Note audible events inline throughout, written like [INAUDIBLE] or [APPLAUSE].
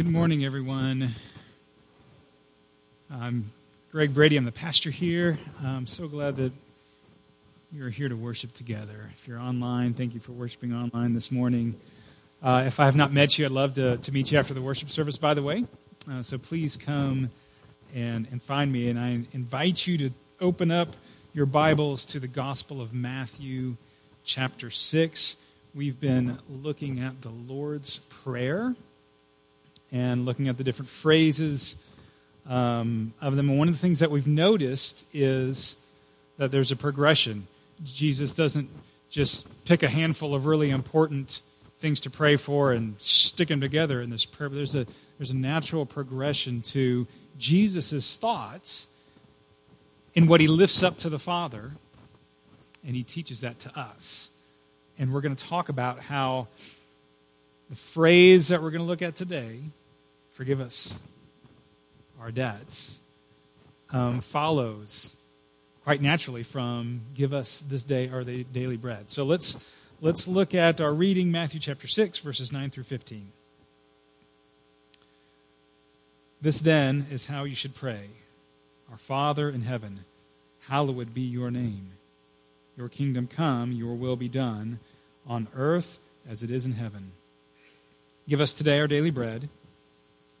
Good morning, everyone. I'm Greg Brady. I'm the pastor here. I'm so glad that you're here to worship together. If you're online, thank you for worshiping online this morning. Uh, if I have not met you, I'd love to, to meet you after the worship service, by the way. Uh, so please come and, and find me. And I invite you to open up your Bibles to the Gospel of Matthew, chapter 6. We've been looking at the Lord's Prayer and looking at the different phrases um, of them. And one of the things that we've noticed is that there's a progression. Jesus doesn't just pick a handful of really important things to pray for and stick them together in this prayer. But there's a there's a natural progression to Jesus' thoughts in what he lifts up to the Father, and he teaches that to us. And we're going to talk about how the phrase that we're going to look at today forgive us our debts, um, follows quite naturally from give us this day our daily bread. So let's let's look at our reading Matthew chapter 6 verses 9 through 15. This then is how you should pray. Our Father in heaven, hallowed be your name. Your kingdom come, your will be done on earth as it is in heaven. Give us today our daily bread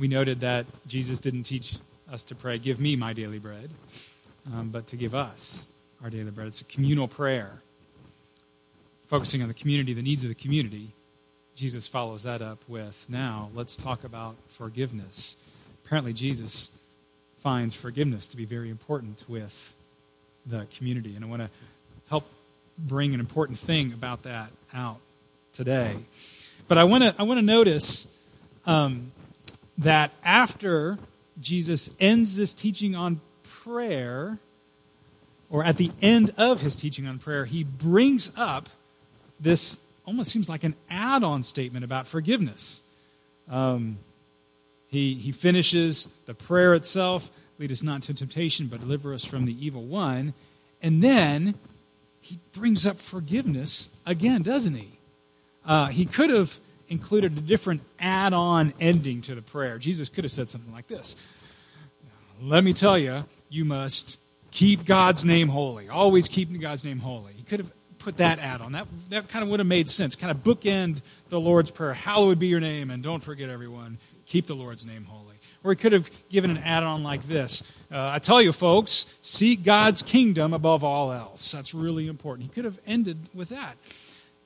we noted that Jesus didn't teach us to pray, Give me my daily bread, um, but to give us our daily bread. It's a communal prayer, focusing on the community, the needs of the community. Jesus follows that up with now let's talk about forgiveness. Apparently, Jesus finds forgiveness to be very important with the community. And I want to help bring an important thing about that out today. But I want to I want to notice um, that after Jesus ends this teaching on prayer, or at the end of his teaching on prayer, he brings up this almost seems like an add on statement about forgiveness. Um, he, he finishes the prayer itself lead us not into temptation, but deliver us from the evil one. And then he brings up forgiveness again, doesn't he? Uh, he could have included a different add on ending to the prayer. Jesus could have said something like this Let me tell you, you must keep God's name holy. Always keep God's name holy. He could have put that add on. That, that kind of would have made sense. Kind of bookend the Lord's Prayer. Hallowed be your name, and don't forget everyone, keep the Lord's name holy. Or he could have given an add on like this uh, I tell you, folks, seek God's kingdom above all else. That's really important. He could have ended with that.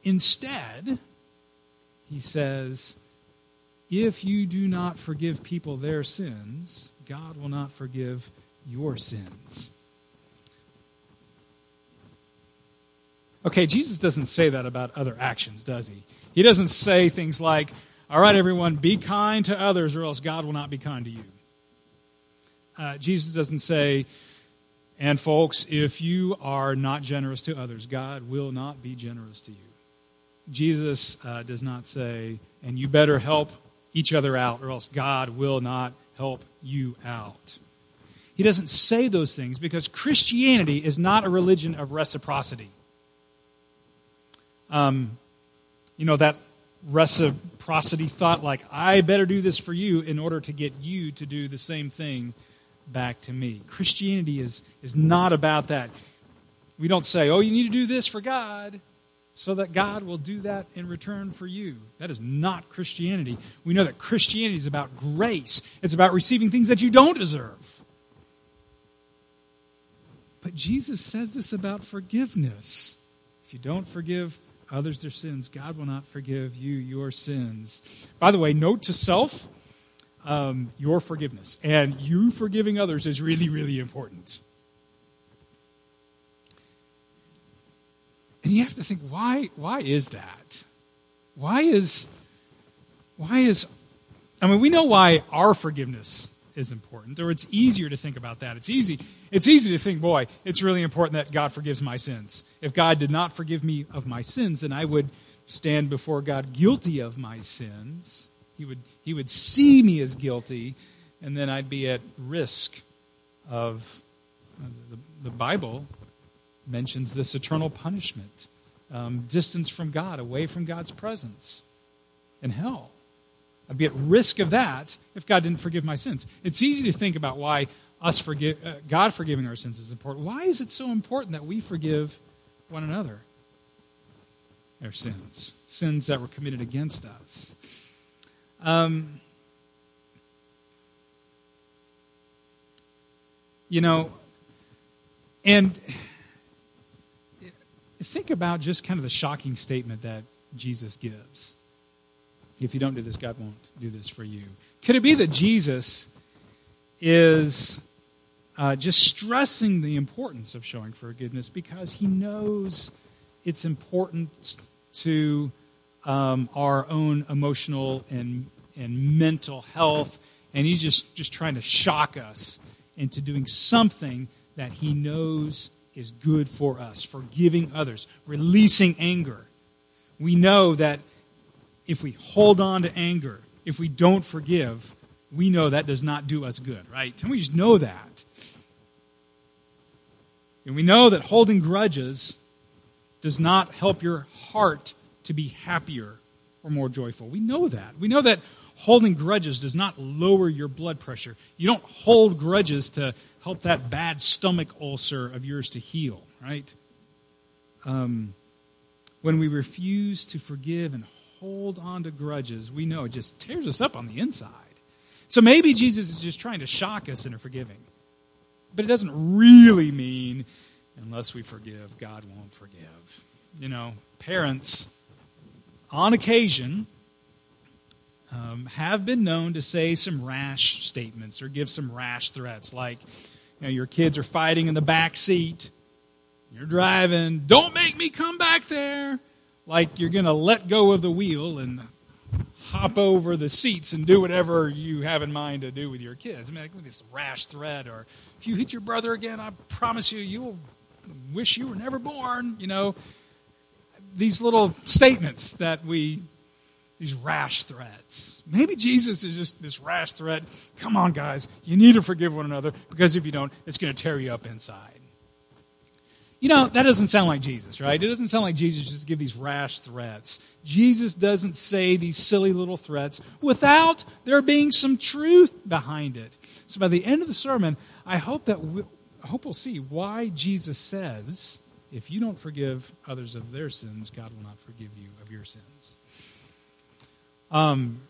Instead, he says, If you do not forgive people their sins, God will not forgive your sins. Okay, Jesus doesn't say that about other actions, does he? He doesn't say things like, All right, everyone, be kind to others, or else God will not be kind to you. Uh, Jesus doesn't say, and folks, if you are not generous to others, God will not be generous to you. Jesus uh, does not say, and you better help each other out, or else God will not help you out. He doesn't say those things because Christianity is not a religion of reciprocity. Um, you know, that reciprocity thought, like, I better do this for you in order to get you to do the same thing back to me. Christianity is, is not about that. We don't say, oh, you need to do this for God so that God will do that in return for you. That is not Christianity. We know that Christianity is about grace, it's about receiving things that you don't deserve. But Jesus says this about forgiveness. If you don't forgive others their sins, God will not forgive you your sins. By the way, note to self um, your forgiveness. And you forgiving others is really, really important. And you have to think, why, why is that? Why is, why is, I mean, we know why our forgiveness is important, or it's easier to think about that. It's easy. It's easy to think, boy, it's really important that God forgives my sins. If God did not forgive me of my sins, then I would stand before God guilty of my sins. He would, he would see me as guilty, and then I'd be at risk of uh, the, the Bible mentions this eternal punishment, um, distance from God, away from God's presence, and hell. I'd be at risk of that if God didn't forgive my sins. It's easy to think about why us forgive, uh, God forgiving our sins is important. Why is it so important that we forgive one another our sins, sins that were committed against us? Um, you know, and think about just kind of the shocking statement that Jesus gives. If you don't do this, God won't do this for you. Could it be that Jesus is uh, just stressing the importance of showing forgiveness because he knows it's important to um, our own emotional and, and mental health, and he's just, just trying to shock us into doing something that he knows is good for us, forgiving others, releasing anger. We know that if we hold on to anger, if we don't forgive, we know that does not do us good, right? And we just know that. And we know that holding grudges does not help your heart to be happier or more joyful. We know that. We know that holding grudges does not lower your blood pressure. You don't hold grudges to help that bad stomach ulcer of yours to heal, right? Um, when we refuse to forgive and hold on to grudges, we know it just tears us up on the inside. So maybe Jesus is just trying to shock us into forgiving. But it doesn't really mean unless we forgive, God won't forgive. You know, parents, on occasion, um, have been known to say some rash statements or give some rash threats, like, you know, your kids are fighting in the back seat, you're driving, don't make me come back there, like you're going to let go of the wheel and hop over the seats and do whatever you have in mind to do with your kids. I mean, like this rash threat, or if you hit your brother again, I promise you, you'll wish you were never born. You know, these little statements that we these rash threats. Maybe Jesus is just this rash threat. Come on, guys, you need to forgive one another because if you don't, it's going to tear you up inside. You know, that doesn't sound like Jesus, right? It doesn't sound like Jesus just give these rash threats. Jesus doesn't say these silly little threats without there being some truth behind it. So by the end of the sermon, I hope that we, I hope we'll see why Jesus says, if you don't forgive others of their sins, God will not forgive you of your sins. Um,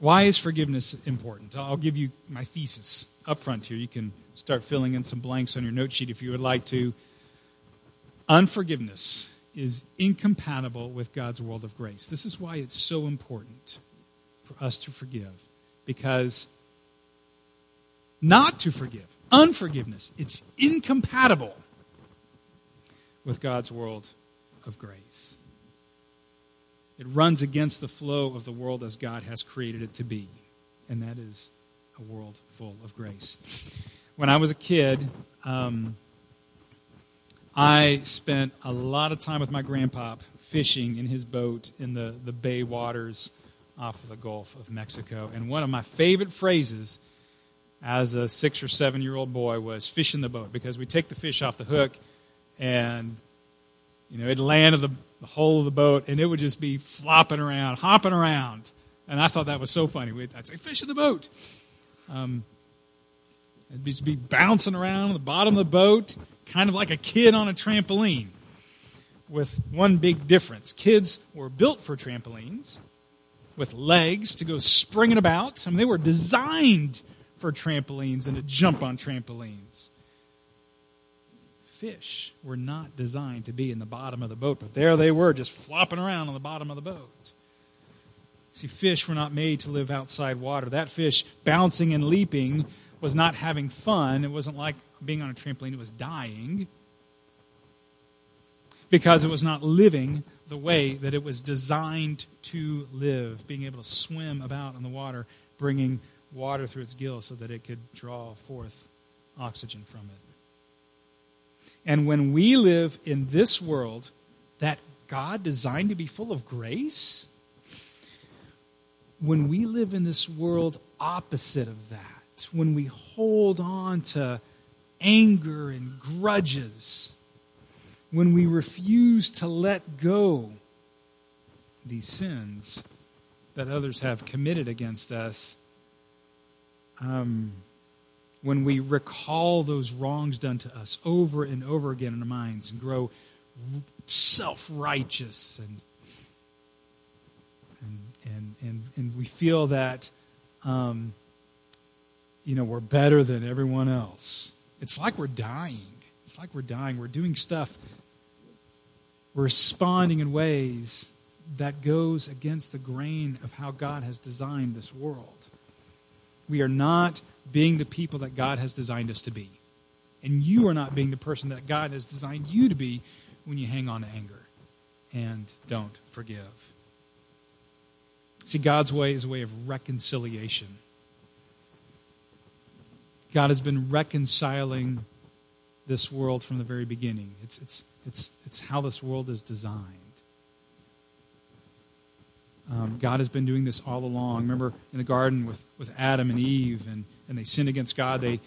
why is forgiveness important? I'll give you my thesis up front here. You can start filling in some blanks on your note sheet if you would like to. Unforgiveness is incompatible with God's world of grace. This is why it's so important for us to forgive. Because not to forgive, unforgiveness, it's incompatible with God's world of grace. It runs against the flow of the world as God has created it to be, and that is a world full of grace. When I was a kid, um, I spent a lot of time with my grandpa fishing in his boat in the, the bay waters off of the Gulf of Mexico. And one of my favorite phrases as a six or seven year old boy was fish in the boat because we take the fish off the hook and you know it'd land in the, the hole of the boat and it would just be flopping around hopping around. And i thought that was so funny. I'd say fish in the boat. Um, it'd just be bouncing around the bottom of the boat kind of like a kid on a trampoline with one big difference. Kids were built for trampolines with legs to go springing about. I mean they were designed for trampolines and to jump on trampolines. Fish were not designed to be in the bottom of the boat, but there they were just flopping around on the bottom of the boat. See, fish were not made to live outside water. That fish bouncing and leaping was not having fun. It wasn't like being on a trampoline, it was dying. because it was not living the way that it was designed to live, being able to swim about in the water, bringing water through its gills so that it could draw forth oxygen from it. And when we live in this world that God designed to be full of grace, when we live in this world opposite of that, when we hold on to anger and grudges, when we refuse to let go these sins that others have committed against us, um, when we recall those wrongs done to us over and over again in our minds and grow self righteous and, and, and, and, and, we feel that, um, you know, we're better than everyone else. It's like we're dying. It's like we're dying. We're doing stuff, we're responding in ways that goes against the grain of how God has designed this world. We are not being the people that God has designed us to be. And you are not being the person that God has designed you to be when you hang on to anger and don't forgive. See, God's way is a way of reconciliation. God has been reconciling this world from the very beginning. It's, it's, it's, it's how this world is designed. Um, God has been doing this all along. Remember in the garden with, with Adam and Eve, and, and they sinned against God. They,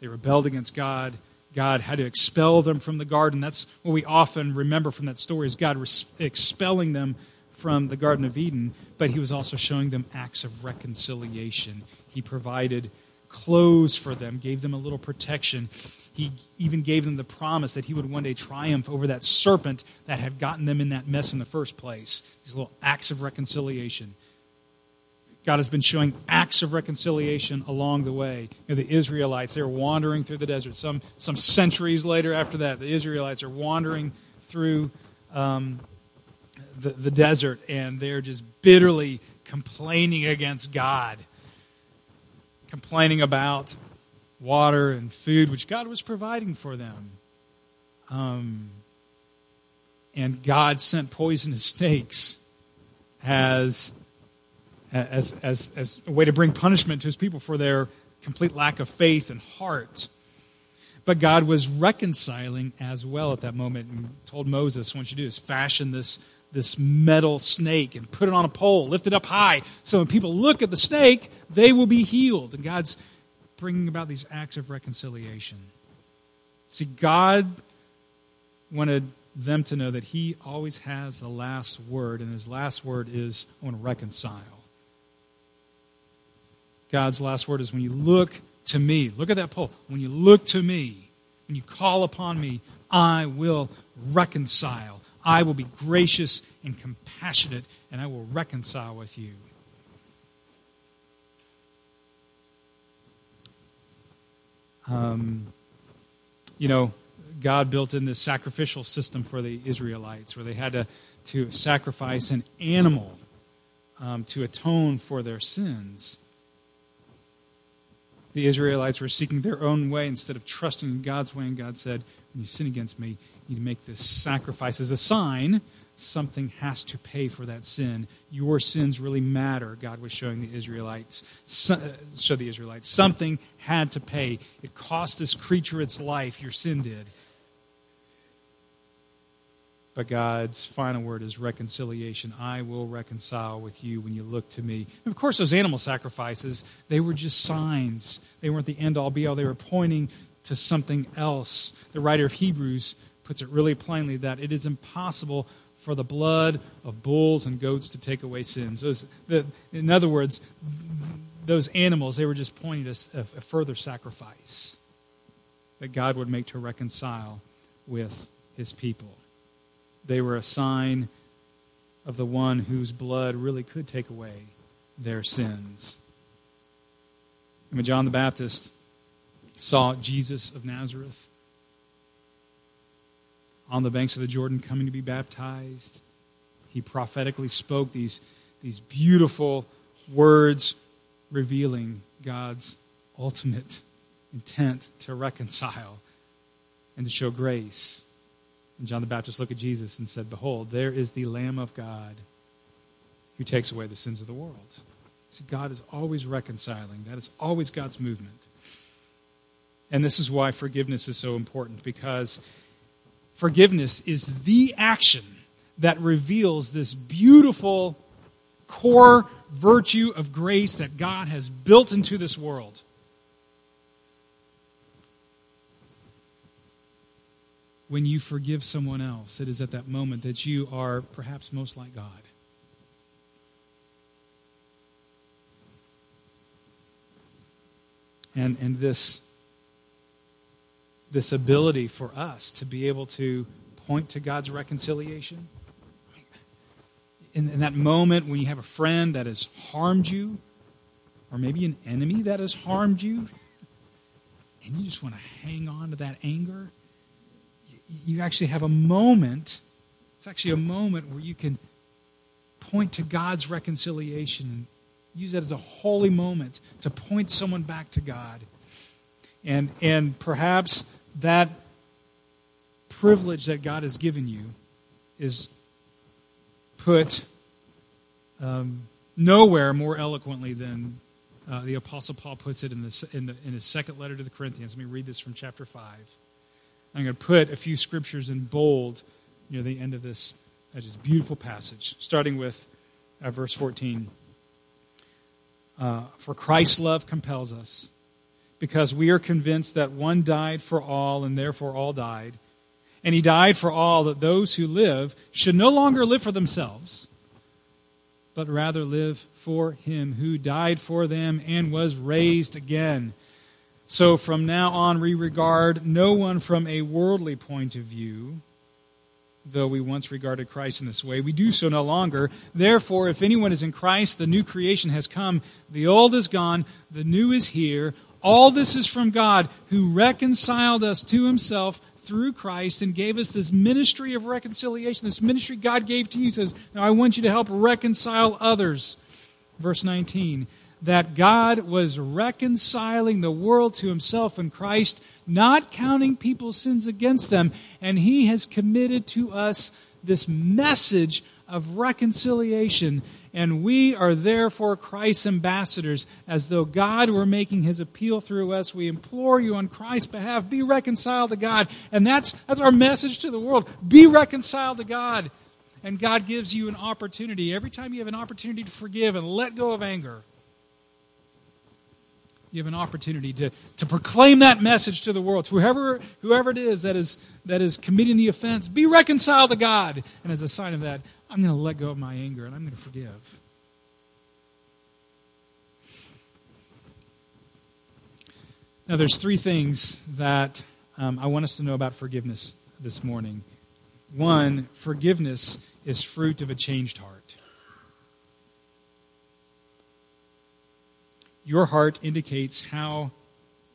they rebelled against God. God had to expel them from the garden. That's what we often remember from that story is God res- expelling them from the Garden of Eden, but he was also showing them acts of reconciliation. He provided clothes for them, gave them a little protection. He even gave them the promise that he would one day triumph over that serpent that had gotten them in that mess in the first place. These little acts of reconciliation. God has been showing acts of reconciliation along the way. You know, the Israelites, they were wandering through the desert. Some, some centuries later after that, the Israelites are wandering through um, the, the desert and they're just bitterly complaining against God, complaining about water and food, which God was providing for them. Um, and God sent poisonous snakes as, as, as, as a way to bring punishment to his people for their complete lack of faith and heart. But God was reconciling as well at that moment and told Moses, what you do is fashion this, this metal snake and put it on a pole, lift it up high. So when people look at the snake, they will be healed. And God's bringing about these acts of reconciliation. See, God wanted them to know that He always has the last word, and His last word is, I want to reconcile. God's last word is when you look to me, look at that pole. When you look to me, when you call upon me, I will reconcile. I will be gracious and compassionate, and I will reconcile with you. Um, you know, God built in this sacrificial system for the Israelites where they had to, to sacrifice an animal um, to atone for their sins. The Israelites were seeking their own way instead of trusting in God's way, and God said, When you sin against me, you make this sacrifice as a sign something has to pay for that sin. Your sins really matter, God was showing the Israelites. So, uh, show the Israelites. Something had to pay. It cost this creature its life. Your sin did. But God's final word is reconciliation. I will reconcile with you when you look to me. And of course, those animal sacrifices, they were just signs. They weren't the end all be all. They were pointing to something else. The writer of Hebrews puts it really plainly that it is impossible for the blood of bulls and goats to take away sins. Those, the, in other words, those animals, they were just pointing to a, a further sacrifice that God would make to reconcile with his people. They were a sign of the one whose blood really could take away their sins. And when John the Baptist saw Jesus of Nazareth, on the banks of the Jordan coming to be baptized. He prophetically spoke these, these beautiful words revealing God's ultimate intent to reconcile and to show grace. And John the Baptist looked at Jesus and said, Behold, there is the Lamb of God who takes away the sins of the world. See, God is always reconciling. That is always God's movement. And this is why forgiveness is so important, because forgiveness is the action that reveals this beautiful core virtue of grace that God has built into this world. When you forgive someone else, it is at that moment that you are perhaps most like God. And, and this, this ability for us to be able to point to God's reconciliation in, in that moment when you have a friend that has harmed you, or maybe an enemy that has harmed you, and you just want to hang on to that anger, you, you actually have a moment. It's actually a moment where you can point to God's reconciliation and use that as a holy moment to point someone back to God. And, and perhaps that privilege that God has given you is put um, nowhere more eloquently than uh, the Apostle Paul puts it in, the, in, the, in his second letter to the Corinthians. Let me read this from chapter 5. I'm going to put a few scriptures in bold near the end of this, uh, just beautiful passage, starting with uh, verse 14. Uh, for Christ's love compels us, because we are convinced that one died for all, and therefore all died and he died for all that those who live should no longer live for themselves, but rather live for him who died for them and was raised again. So from now on, we regard no one from a worldly point of view, though we once regarded Christ in this way. We do so no longer. Therefore, if anyone is in Christ, the new creation has come. The old is gone, the new is here. All this is from God, who reconciled us to himself through Christ and gave us this ministry of reconciliation. This ministry God gave to you says, Now I want you to help reconcile others. Verse 19 that God was reconciling the world to himself in Christ, not counting people's sins against them. And he has committed to us this message of reconciliation and we are therefore Christ's ambassadors, as though God were making his appeal through us. We implore you on Christ's behalf, be reconciled to God. And that's, that's our message to the world. Be reconciled to God. And God gives you an opportunity. Every time you have an opportunity to forgive and let go of anger, you have an opportunity to, to proclaim that message to the world. To whoever, whoever it is that, is that is committing the offense, be reconciled to God. And as a sign of that, I'm going to let go of my anger and I'm going to forgive. Now, there's three things that um, I want us to know about forgiveness this morning. One, forgiveness is fruit of a changed heart. Your heart indicates how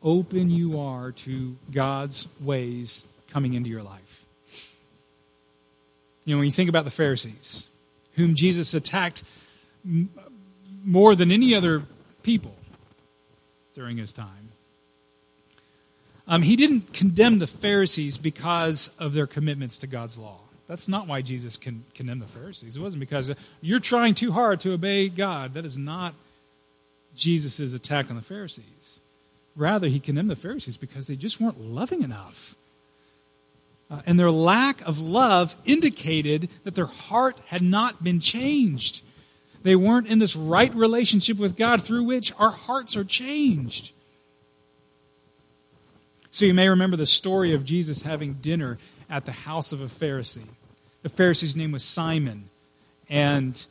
open you are to God's ways coming into your life. You know, when you think about the Pharisees, whom Jesus attacked m- more than any other people during his time, um, he didn't condemn the Pharisees because of their commitments to God's law. That's not why Jesus con- condemned the Pharisees. It wasn't because you're trying too hard to obey God. That is not Jesus' attack on the Pharisees. Rather, he condemned the Pharisees because they just weren't loving enough. Uh, and their lack of love indicated that their heart had not been changed. They weren't in this right relationship with God through which our hearts are changed. So you may remember the story of Jesus having dinner at the house of a Pharisee. The Pharisee's name was Simon, and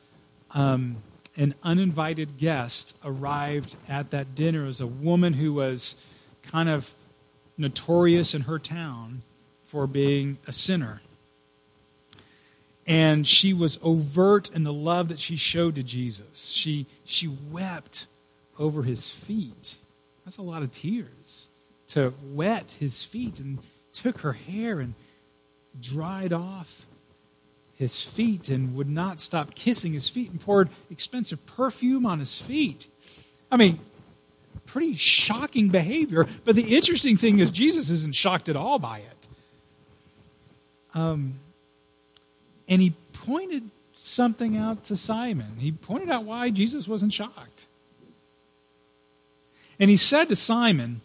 um, an uninvited guest arrived at that dinner. It was a woman who was kind of notorious in her town for being a sinner. And she was overt in the love that she showed to Jesus. She, she wept over his feet. That's a lot of tears to wet his feet and took her hair and dried off his feet and would not stop kissing his feet and poured expensive perfume on his feet. I mean, pretty shocking behavior. But the interesting thing is, Jesus isn't shocked at all by it. Um, and he pointed something out to Simon. He pointed out why Jesus wasn't shocked. And he said to Simon,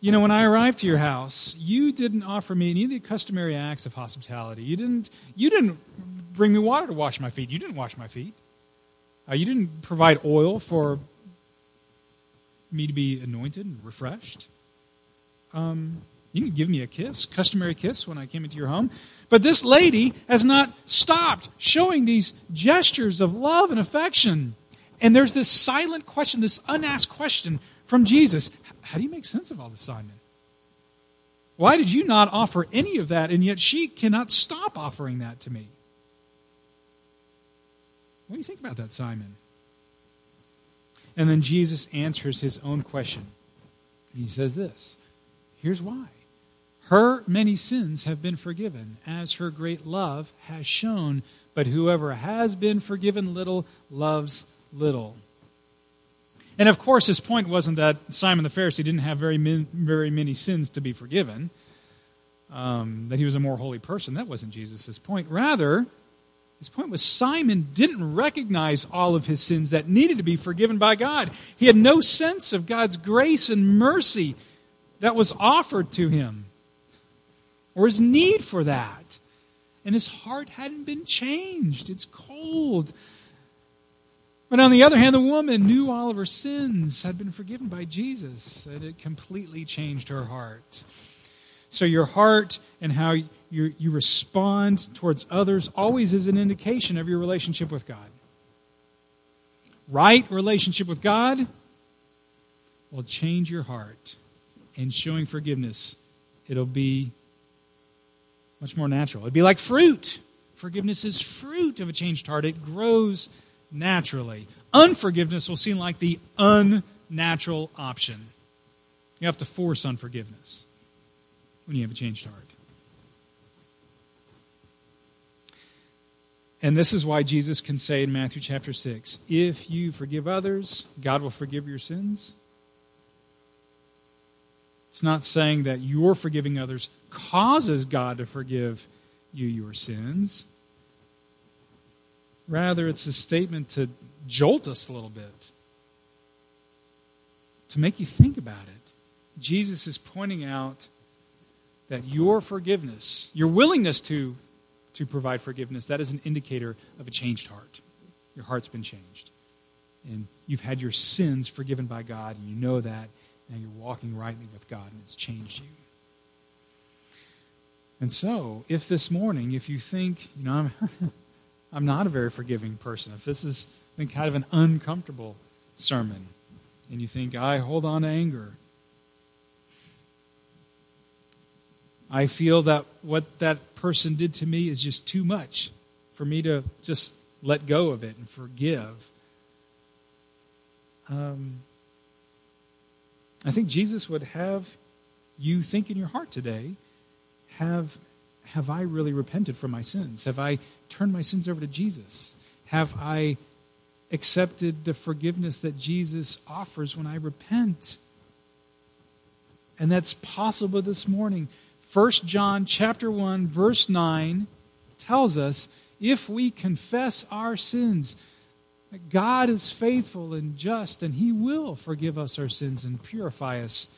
You know, when I arrived to your house, you didn't offer me any of the customary acts of hospitality. You didn't, you didn't bring me water to wash my feet. You didn't wash my feet. Uh, you didn't provide oil for me to be anointed and refreshed. Um, you can give me a kiss, customary kiss, when I came into your home. But this lady has not stopped showing these gestures of love and affection. And there's this silent question, this unasked question from Jesus How do you make sense of all this, Simon? Why did you not offer any of that, and yet she cannot stop offering that to me? What do you think about that, Simon? And then Jesus answers his own question. He says this Here's why. Her many sins have been forgiven, as her great love has shown. But whoever has been forgiven little loves little. And of course, his point wasn't that Simon the Pharisee didn't have very, min, very many sins to be forgiven, um, that he was a more holy person. That wasn't Jesus' point. Rather, his point was Simon didn't recognize all of his sins that needed to be forgiven by God. He had no sense of God's grace and mercy that was offered to him, or his need for that. And his heart hadn't been changed. It's cold. But on the other hand, the woman knew all of her sins had been forgiven by Jesus, and it completely changed her heart. So, your heart and how you, you respond towards others always is an indication of your relationship with God. Right relationship with God will change your heart, and showing forgiveness, it'll be much more natural. It'd be like fruit. Forgiveness is fruit of a changed heart, it grows naturally. Unforgiveness will seem like the unnatural option. You have to force unforgiveness when you have a changed heart. And this is why Jesus can say in Matthew chapter 6 if you forgive others, God will forgive your sins. It's not saying that your forgiving others causes God to forgive you your sins. Rather, it's a statement to jolt us a little bit, to make you think about it. Jesus is pointing out that your forgiveness, your willingness to, to provide forgiveness, that is an indicator of a changed heart. Your heart's been changed. And you've had your sins forgiven by God, and you know that, and you're walking rightly with God, and it's changed you. And so, if this morning, if you think, you know, I'm. [LAUGHS] I'm not a very forgiving person. If this has been kind of an uncomfortable sermon, and you think, I hold on to anger, I feel that what that person did to me is just too much for me to just let go of it and forgive. Um, I think Jesus would have you think in your heart today have have I really repented for my sins? Have I turned my sins over to Jesus? Have I accepted the forgiveness that Jesus offers when I repent? And that's possible this morning. 1 John chapter 1 verse 9 tells us if we confess our sins, God is faithful and just and he will forgive us our sins and purify us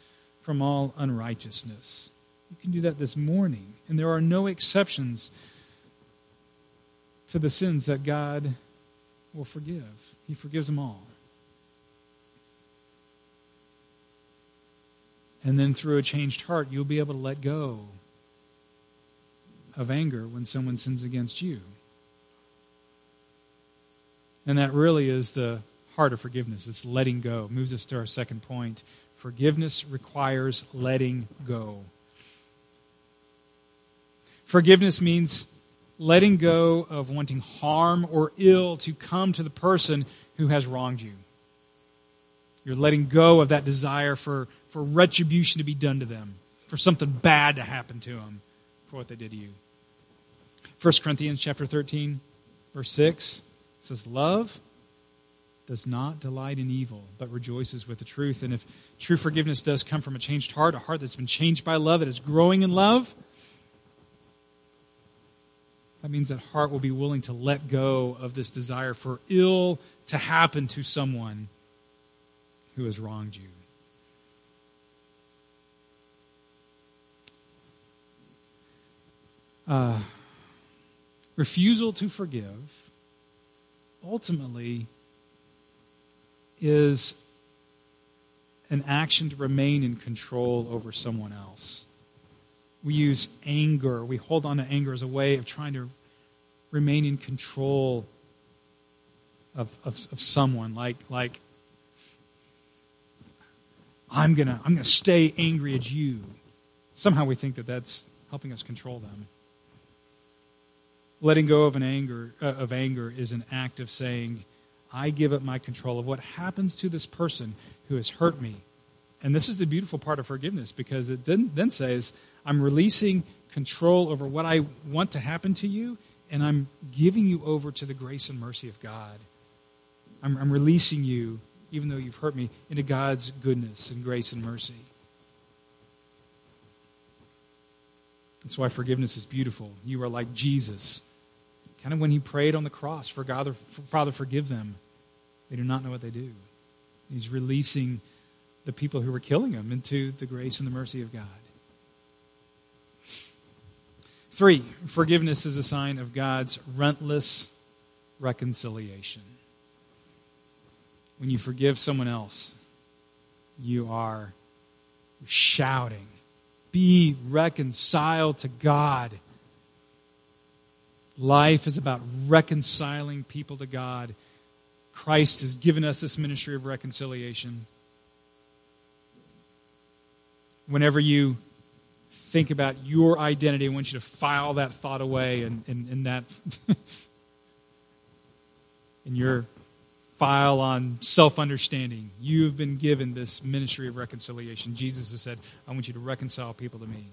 from all unrighteousness. You can do that this morning. And there are no exceptions to the sins that God will forgive. He forgives them all. And then through a changed heart, you'll be able to let go of anger when someone sins against you. And that really is the heart of forgiveness. It's letting go. Moves us to our second point. Forgiveness requires letting go. Forgiveness means letting go of wanting harm or ill to come to the person who has wronged you. You're letting go of that desire for, for retribution to be done to them, for something bad to happen to them for what they did to you. 1 Corinthians chapter 13, verse 6 says, Love does not delight in evil, but rejoices with the truth. And if true forgiveness does come from a changed heart, a heart that's been changed by love, that is growing in love, That means that heart will be willing to let go of this desire for ill to happen to someone who has wronged you. Uh, refusal to forgive ultimately is an action to remain in control over someone else. We use anger, we hold on to anger as a way of trying to remain in control of, of, of someone. Like, like I'm going to I'm going to stay angry at you. Somehow we think that that's helping us control them. Letting go of an anger uh, of anger is an act of saying, I give up my control of what happens to this person who has hurt me. And this is the beautiful part of forgiveness because it then, then says, I'm releasing control over what I want to happen to you, and I'm giving you over to the grace and mercy of God. I'm, I'm releasing you, even though you've hurt me, into God's goodness and grace and mercy. That's why forgiveness is beautiful. You are like Jesus. Kind of when he prayed on the cross, for God, Father, forgive them. They do not know what they do. He's releasing the people who were killing him into the grace and the mercy of God. Three, forgiveness is a sign of God's relentless reconciliation. When you forgive someone else, you are shouting, Be reconciled to God. Life is about reconciling people to God. Christ has given us this ministry of reconciliation. Whenever you think about your identity, I want you to file that thought away and, and that [LAUGHS] in your file on self understanding. You have been given this ministry of reconciliation. Jesus has said, I want you to reconcile people to me.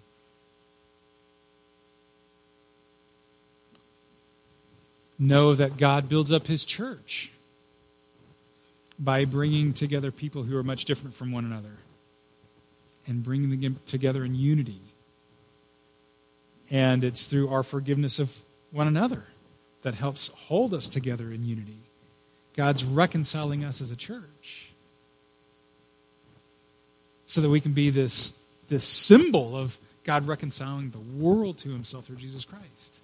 Know that God builds up his church by bringing together people who are much different from one another and bringing them together in unity. And it's through our forgiveness of one another that helps hold us together in unity. God's reconciling us as a church so that we can be this, this symbol of God reconciling the world to himself through Jesus Christ.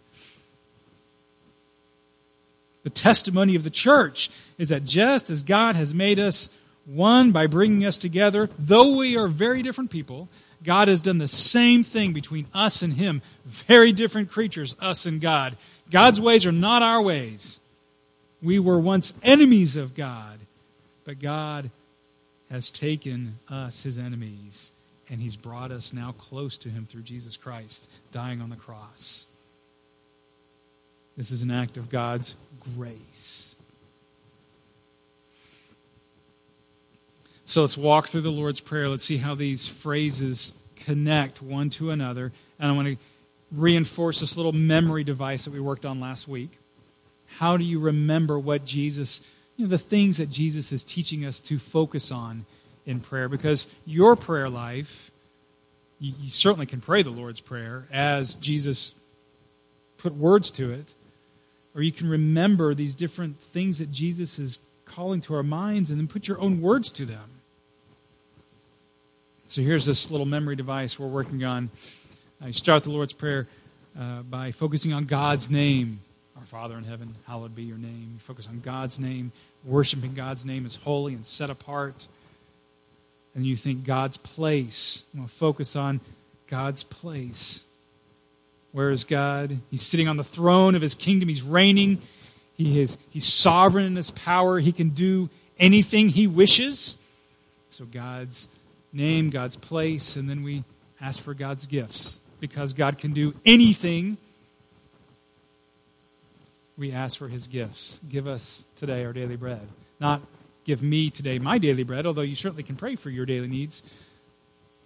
The testimony of the church is that just as God has made us one by bringing us together, though we are very different people, God has done the same thing between us and Him. Very different creatures, us and God. God's ways are not our ways. We were once enemies of God, but God has taken us, His enemies, and He's brought us now close to Him through Jesus Christ, dying on the cross. This is an act of God's grace. So let's walk through the Lord's Prayer. Let's see how these phrases connect one to another. And I want to reinforce this little memory device that we worked on last week. How do you remember what Jesus, you know, the things that Jesus is teaching us to focus on in prayer? Because your prayer life, you, you certainly can pray the Lord's Prayer as Jesus put words to it or you can remember these different things that Jesus is calling to our minds and then put your own words to them. So here's this little memory device we're working on. I start the Lord's Prayer uh, by focusing on God's name. Our Father in heaven, hallowed be your name. You focus on God's name, worshiping God's name is holy and set apart. And you think God's place. You want to focus on God's place. Where is God? He's sitting on the throne of his kingdom. He's reigning. He is, he's sovereign in his power. He can do anything he wishes. So, God's name, God's place, and then we ask for God's gifts. Because God can do anything, we ask for his gifts. Give us today our daily bread. Not give me today my daily bread, although you certainly can pray for your daily needs,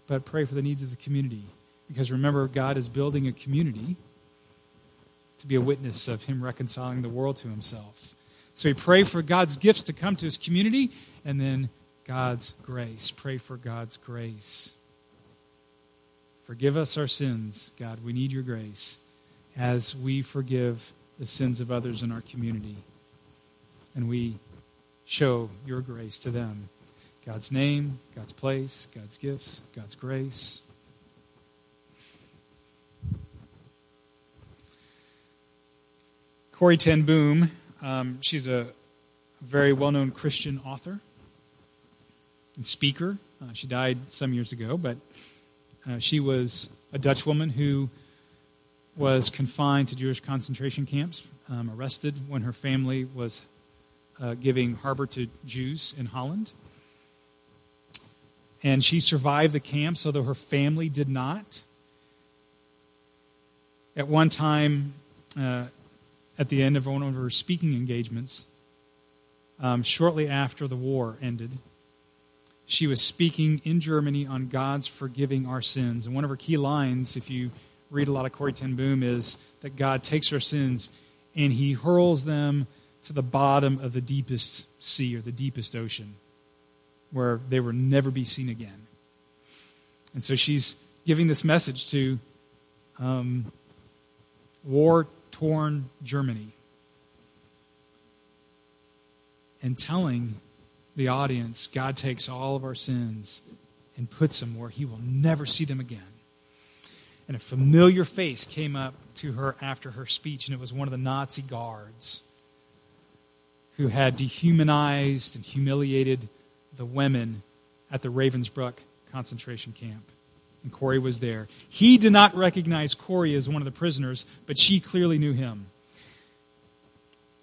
but pray for the needs of the community. Because remember, God is building a community to be a witness of Him reconciling the world to Himself. So we pray for God's gifts to come to His community, and then God's grace. Pray for God's grace. Forgive us our sins, God. We need your grace. as we forgive the sins of others in our community. And we show your grace to them. God's name, God's place, God's gifts, God's grace. Corrie ten Boom, um, she's a very well known Christian author and speaker. Uh, she died some years ago, but uh, she was a Dutch woman who was confined to Jewish concentration camps, um, arrested when her family was uh, giving harbor to Jews in Holland. And she survived the camps, although her family did not. At one time, uh, at the end of one of her speaking engagements, um, shortly after the war ended, she was speaking in Germany on God's forgiving our sins. And one of her key lines, if you read a lot of Corrie Ten Boom, is that God takes our sins and he hurls them to the bottom of the deepest sea or the deepest ocean where they will never be seen again. And so she's giving this message to um, war torn Germany and telling the audience God takes all of our sins and puts them where he will never see them again. And a familiar face came up to her after her speech, and it was one of the Nazi guards who had dehumanized and humiliated the women at the Ravensbrück concentration camp. And Corrie was there. He did not recognize Corrie as one of the prisoners, but she clearly knew him.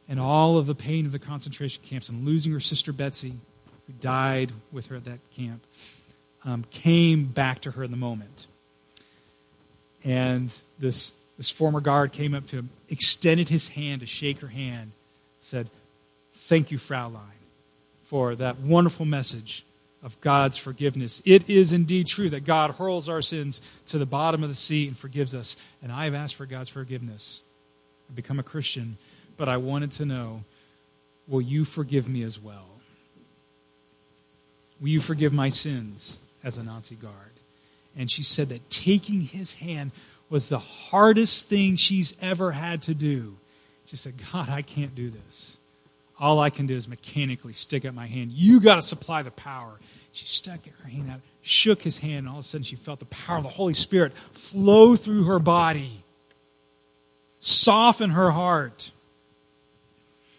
And all of the pain of the concentration camps and losing her sister Betsy, who died with her at that camp, um, came back to her in the moment. And this, this former guard came up to him, extended his hand to shake her hand, said, Thank you, Fraulein, for that wonderful message of God's forgiveness. It is indeed true that God hurls our sins to the bottom of the sea and forgives us. And I have asked for God's forgiveness. I've become a Christian, but I wanted to know will you forgive me as well? Will you forgive my sins as a Nazi guard? And she said that taking his hand was the hardest thing she's ever had to do. She said, God, I can't do this. All I can do is mechanically stick up my hand. You got to supply the power. She stuck her hand out, shook his hand, and all of a sudden she felt the power of the Holy Spirit flow through her body, soften her heart.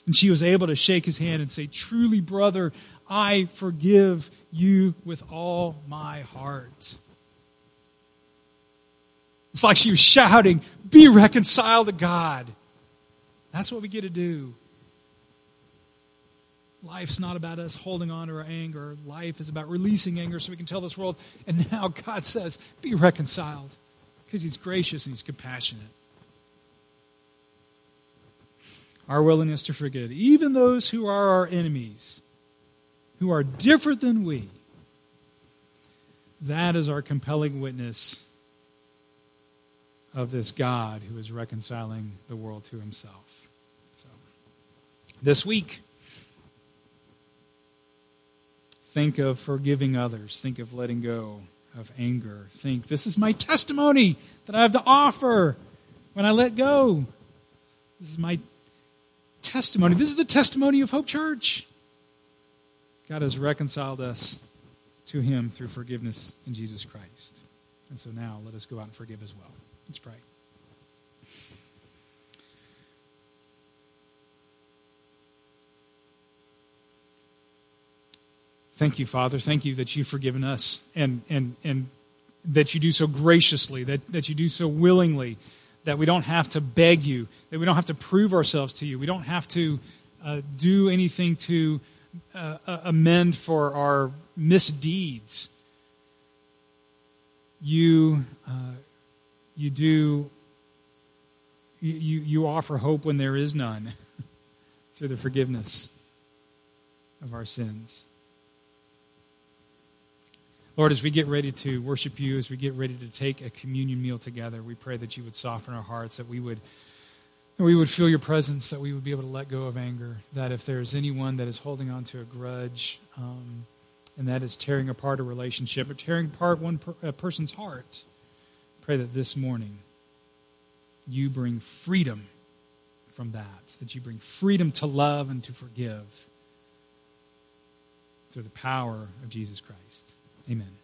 And she was able to shake his hand and say, Truly, brother, I forgive you with all my heart. It's like she was shouting, Be reconciled to God. That's what we get to do. Life's not about us holding on to our anger. Life is about releasing anger so we can tell this world. And now God says, be reconciled because He's gracious and He's compassionate. Our willingness to forgive, even those who are our enemies, who are different than we, that is our compelling witness of this God who is reconciling the world to Himself. So, this week, Think of forgiving others. Think of letting go of anger. Think, this is my testimony that I have to offer when I let go. This is my testimony. This is the testimony of Hope Church. God has reconciled us to Him through forgiveness in Jesus Christ. And so now let us go out and forgive as well. Let's pray. Thank you, Father. Thank you that you've forgiven us and, and, and that you do so graciously, that, that you do so willingly, that we don't have to beg you, that we don't have to prove ourselves to you. We don't have to uh, do anything to uh, amend for our misdeeds. You, uh, you do, you, you offer hope when there is none [LAUGHS] through the forgiveness of our sins. Lord, as we get ready to worship you, as we get ready to take a communion meal together, we pray that you would soften our hearts, that we would that we would feel your presence, that we would be able to let go of anger, that if there's anyone that is holding on to a grudge, um, and that is tearing apart a relationship or tearing apart one per, person's heart, pray that this morning you bring freedom from that, that you bring freedom to love and to forgive through the power of Jesus Christ. Amen.